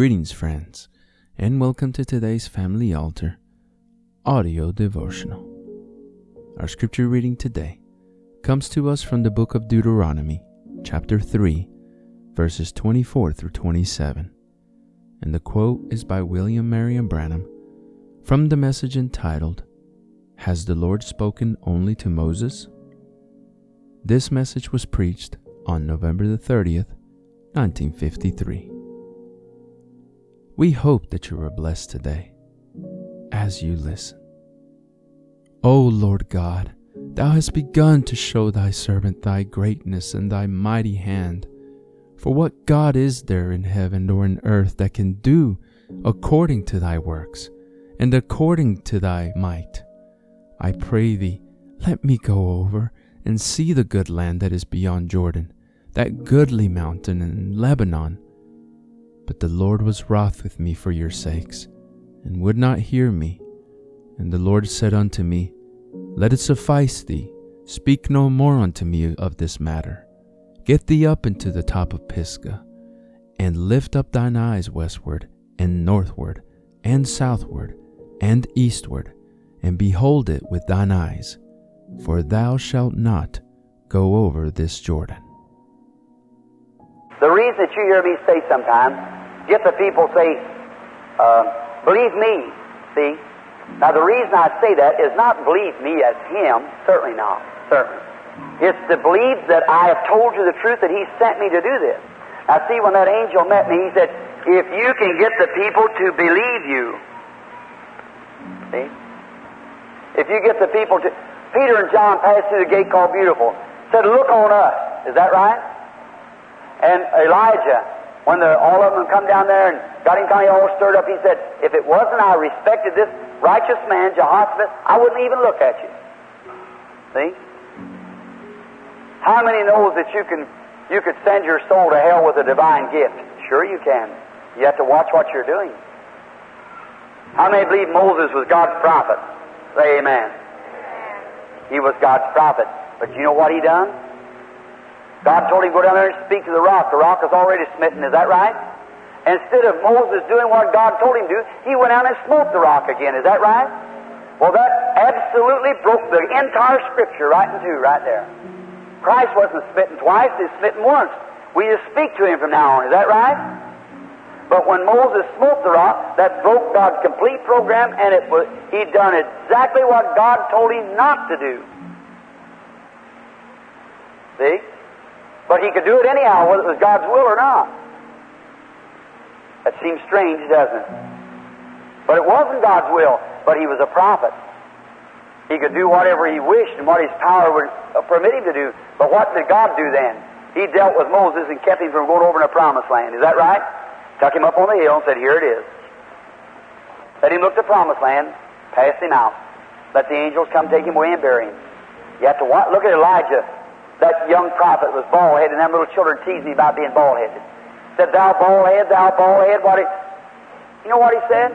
Greetings, friends, and welcome to today's Family Altar audio devotional. Our scripture reading today comes to us from the book of Deuteronomy, chapter 3, verses 24 through 27. And the quote is by William Marion Branham from the message entitled, Has the Lord Spoken Only to Moses? This message was preached on November the 30th, 1953. We hope that you are blessed today as you listen. O Lord God, Thou hast begun to show Thy servant Thy greatness and Thy mighty hand. For what God is there in heaven or in earth that can do according to Thy works and according to Thy might? I pray Thee, let me go over and see the good land that is beyond Jordan, that goodly mountain in Lebanon but the Lord was wroth with me for your sakes, and would not hear me. And the Lord said unto me, Let it suffice thee, speak no more unto me of this matter. Get thee up into the top of Pisgah, and lift up thine eyes westward, and northward, and southward, and eastward, and behold it with thine eyes, for thou shalt not go over this Jordan. The reason that you hear me say sometimes, get the people say, uh, believe me. See? Now the reason I say that is not believe me as him, certainly not, certainly. It's to believe that I have told you the truth that he sent me to do this. Now see, when that angel met me, he said, if you can get the people to believe you, see? If you get the people to, Peter and John passed through the gate called Beautiful, said, look on us. Is that right? And Elijah when the, all of them come down there and got him kind of all stirred up, he said, If it wasn't I respected this righteous man, Jehoshaphat, I wouldn't even look at you. See? How many knows that you can you could send your soul to hell with a divine gift? Sure you can. You have to watch what you're doing. How many believe Moses was God's prophet? Say amen. He was God's prophet. But you know what he done? God told him, go down there and speak to the rock. The rock is already smitten. Is that right? Instead of Moses doing what God told him to do, he went out and smote the rock again. Is that right? Well, that absolutely broke the entire Scripture right in two, right there. Christ wasn't smitten twice, he's smitten once. We just speak to him from now on. Is that right? But when Moses smote the rock, that broke God's complete program, and it was, he done exactly what God told him not to do. See? But he could do it anyhow, whether it was God's will or not. That seems strange, doesn't it? But it wasn't God's will, but he was a prophet. He could do whatever he wished and what his power would permit him to do. But what did God do then? He dealt with Moses and kept him from going over in the promised land. Is that right? Took him up on the hill and said, Here it is. Let him look the promised land, pass him out. Let the angels come take him away and bury him. You have to look at Elijah that young prophet was bald headed, and them little children teased me about being bald headed. Said, Thou bald head, thou bald head. What you know what he said?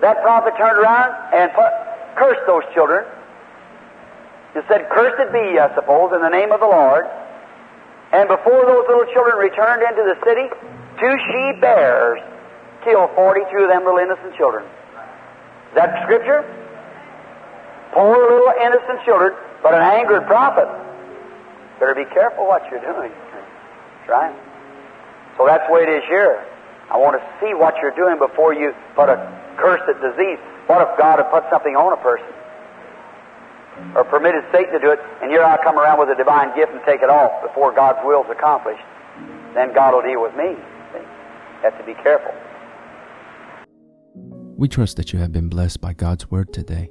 That prophet turned around and put, cursed those children. He said, Cursed be ye, I suppose, in the name of the Lord. And before those little children returned into the city, two she bears killed 42 of them little innocent children. Is that scripture? Poor little innocent children, but an angered prophet. Better be careful what you're doing. That's right. So that's the way it is here. I want to see what you're doing before you put a curse cursed disease. What if God had put something on a person? Or permitted Satan to do it, and here I come around with a divine gift and take it off before God's will is accomplished. Then God will deal with me. See? Have to be careful. We trust that you have been blessed by God's Word today.